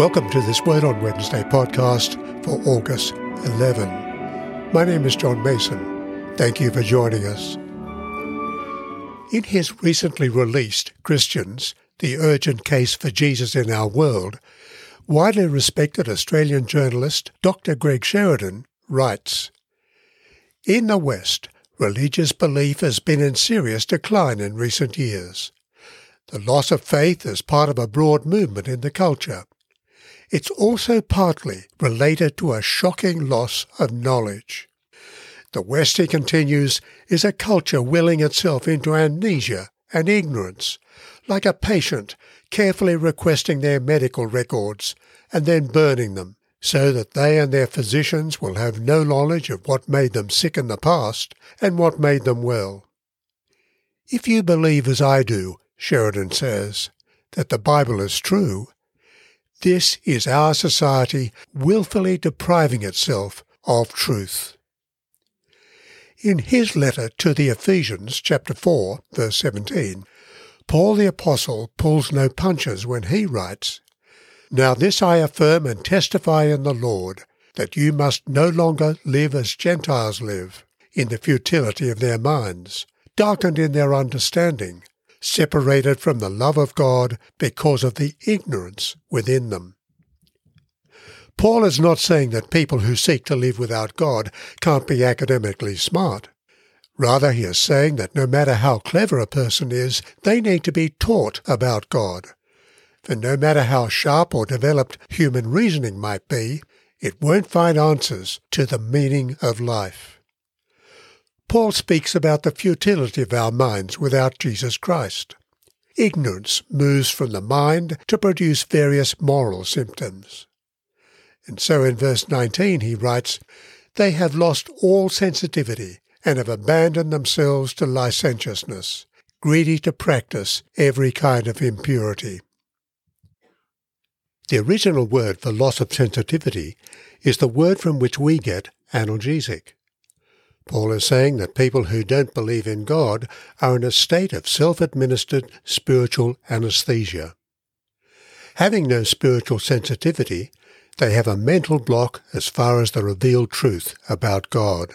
Welcome to this Word on Wednesday podcast for August 11. My name is John Mason. Thank you for joining us. In his recently released Christians, The Urgent Case for Jesus in Our World, widely respected Australian journalist Dr. Greg Sheridan writes In the West, religious belief has been in serious decline in recent years. The loss of faith is part of a broad movement in the culture. It's also partly related to a shocking loss of knowledge. The West, he continues, is a culture willing itself into amnesia and ignorance, like a patient carefully requesting their medical records and then burning them, so that they and their physicians will have no knowledge of what made them sick in the past and what made them well. If you believe as I do, Sheridan says, that the Bible is true, this is our society wilfully depriving itself of truth. In his letter to the Ephesians, chapter 4, verse 17, Paul the Apostle pulls no punches when he writes, Now this I affirm and testify in the Lord, that you must no longer live as Gentiles live, in the futility of their minds, darkened in their understanding, separated from the love of God because of the ignorance within them. Paul is not saying that people who seek to live without God can't be academically smart. Rather, he is saying that no matter how clever a person is, they need to be taught about God. For no matter how sharp or developed human reasoning might be, it won't find answers to the meaning of life. Paul speaks about the futility of our minds without Jesus Christ. Ignorance moves from the mind to produce various moral symptoms. And so in verse 19 he writes, They have lost all sensitivity and have abandoned themselves to licentiousness, greedy to practice every kind of impurity. The original word for loss of sensitivity is the word from which we get analgesic. Paul is saying that people who don't believe in God are in a state of self-administered spiritual anesthesia. Having no spiritual sensitivity, they have a mental block as far as the revealed truth about God.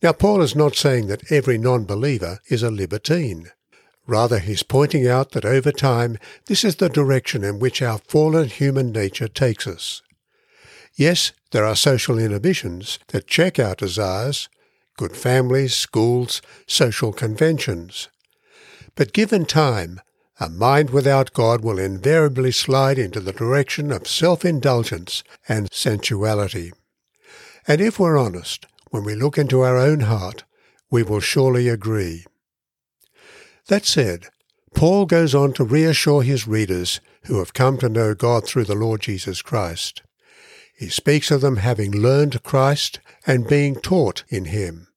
Now, Paul is not saying that every non-believer is a libertine. Rather, he's pointing out that over time, this is the direction in which our fallen human nature takes us. Yes, there are social inhibitions that check our desires, good families, schools, social conventions. But given time, a mind without God will invariably slide into the direction of self-indulgence and sensuality. And if we're honest, when we look into our own heart, we will surely agree. That said, Paul goes on to reassure his readers who have come to know God through the Lord Jesus Christ. He speaks of them having learned Christ and being taught in him.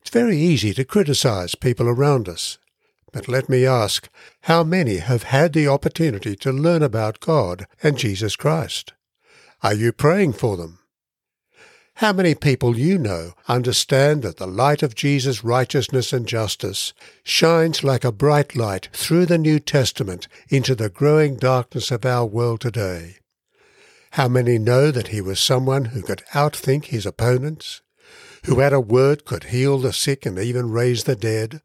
It's very easy to criticize people around us, but let me ask, how many have had the opportunity to learn about God and Jesus Christ? Are you praying for them? How many people you know understand that the light of Jesus' righteousness and justice shines like a bright light through the New Testament into the growing darkness of our world today? How many know that he was someone who could outthink his opponents, who at a word could heal the sick and even raise the dead,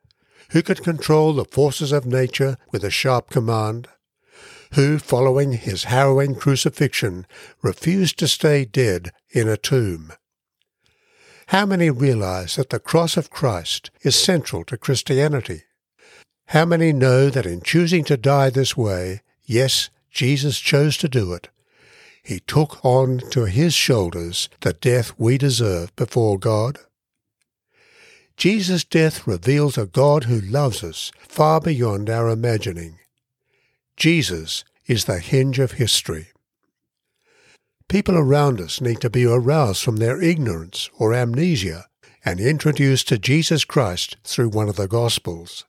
who could control the forces of nature with a sharp command, who, following his harrowing crucifixion, refused to stay dead in a tomb. How many realize that the cross of Christ is central to Christianity? How many know that in choosing to die this way, yes, Jesus chose to do it, he took on to his shoulders the death we deserve before God. Jesus' death reveals a God who loves us far beyond our imagining. Jesus is the hinge of history. People around us need to be aroused from their ignorance or amnesia and introduced to Jesus Christ through one of the Gospels.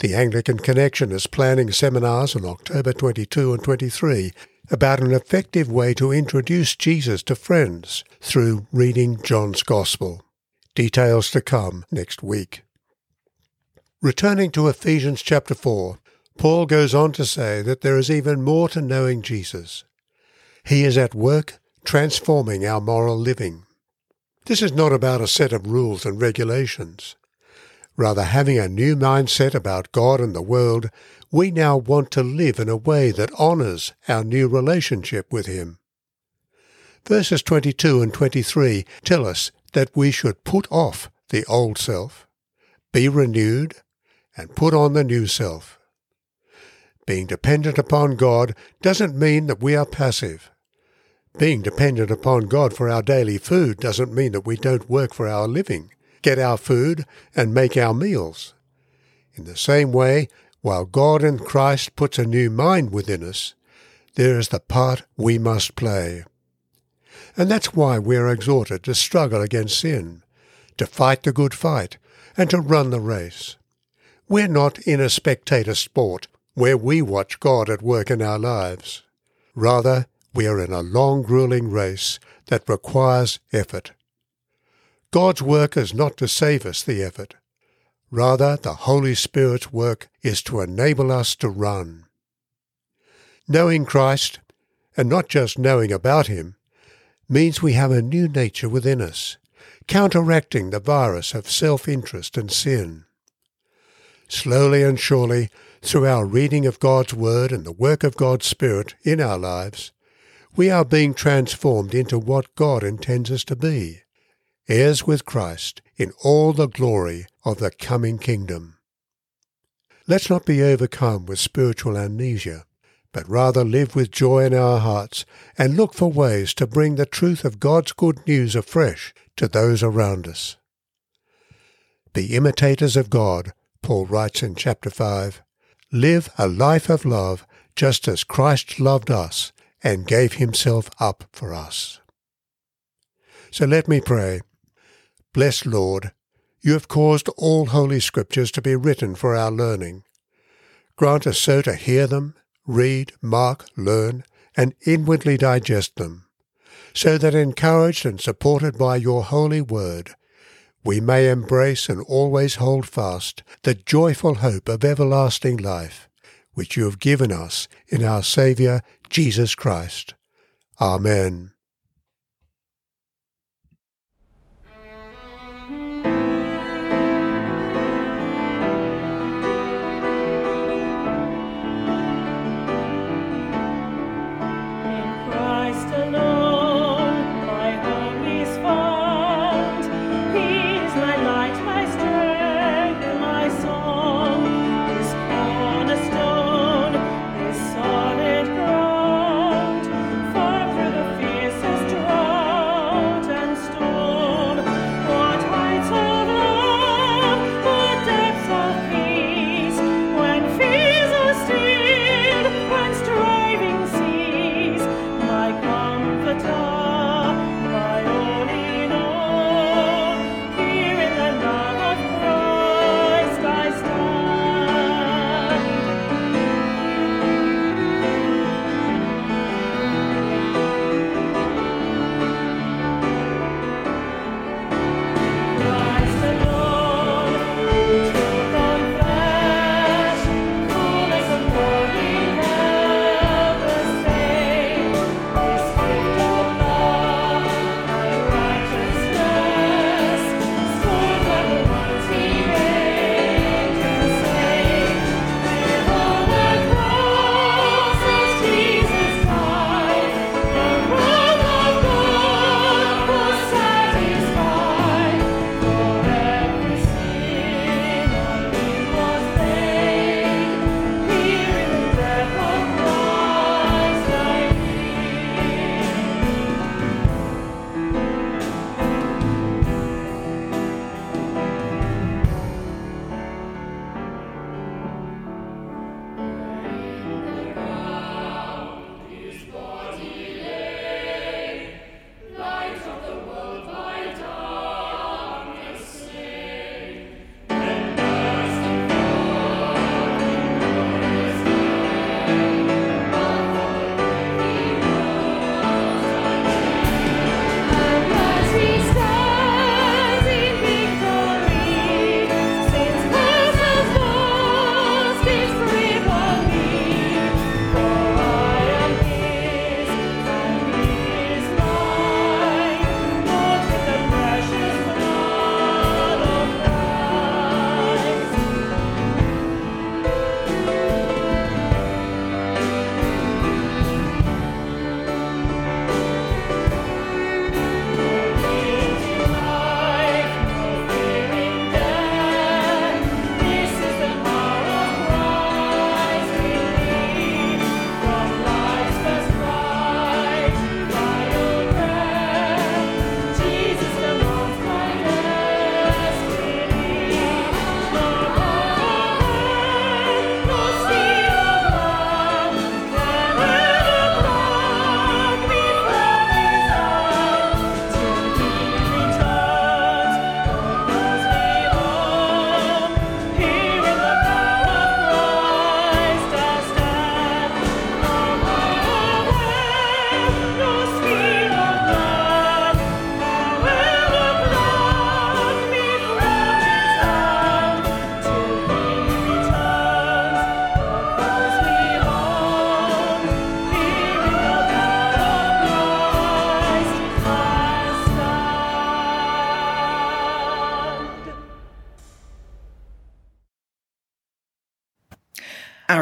The Anglican Connection is planning seminars on October 22 and 23 about an effective way to introduce Jesus to friends through reading John's Gospel. Details to come next week. Returning to Ephesians chapter 4, Paul goes on to say that there is even more to knowing Jesus. He is at work transforming our moral living. This is not about a set of rules and regulations. Rather, having a new mindset about God and the world, we now want to live in a way that honours our new relationship with Him. Verses 22 and 23 tell us that we should put off the old self, be renewed, and put on the new self. Being dependent upon God doesn't mean that we are passive. Being dependent upon God for our daily food doesn't mean that we don't work for our living, get our food, and make our meals. In the same way, while God in Christ puts a new mind within us, there is the part we must play. And that's why we are exhorted to struggle against sin, to fight the good fight, and to run the race. We're not in a spectator sport where we watch God at work in our lives. Rather, we are in a long, grueling race that requires effort. God's work is not to save us the effort. Rather, the Holy Spirit's work is to enable us to run. Knowing Christ, and not just knowing about Him, means we have a new nature within us, counteracting the virus of self-interest and sin. Slowly and surely, through our reading of God's Word and the work of God's Spirit in our lives, we are being transformed into what God intends us to be, heirs with Christ in all the glory of the coming kingdom. Let's not be overcome with spiritual amnesia, but rather live with joy in our hearts and look for ways to bring the truth of God's good news afresh to those around us. Be imitators of God, Paul writes in chapter 5. Live a life of love just as Christ loved us and gave himself up for us. So let me pray. Blessed Lord, you have caused all holy scriptures to be written for our learning. Grant us so to hear them, read, mark, learn, and inwardly digest them, so that encouraged and supported by your holy word, we may embrace and always hold fast the joyful hope of everlasting life, which you have given us in our Saviour Jesus Christ. Amen.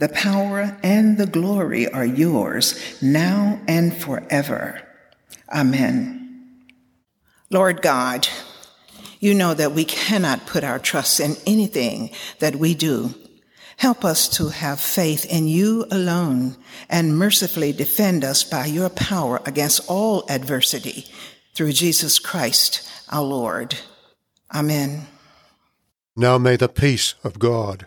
the power, and the glory are yours now and forever. Amen. Lord God, you know that we cannot put our trust in anything that we do. Help us to have faith in you alone and mercifully defend us by your power against all adversity through Jesus Christ our Lord. Amen. Now may the peace of God,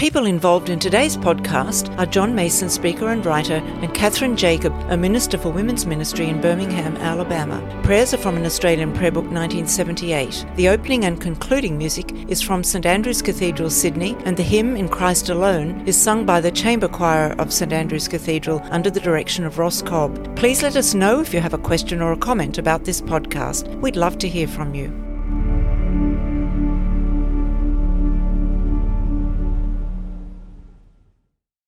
People involved in today's podcast are John Mason, speaker and writer, and Catherine Jacob, a minister for women's ministry in Birmingham, Alabama. Prayers are from an Australian prayer book 1978. The opening and concluding music is from St Andrew's Cathedral, Sydney, and the hymn In Christ Alone is sung by the chamber choir of St Andrew's Cathedral under the direction of Ross Cobb. Please let us know if you have a question or a comment about this podcast. We'd love to hear from you.